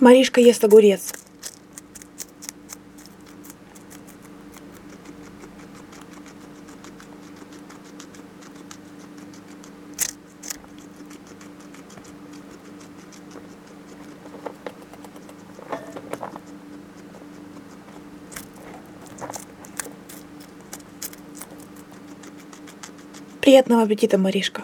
Маришка ест огурец. Приятного аппетита, Маришка.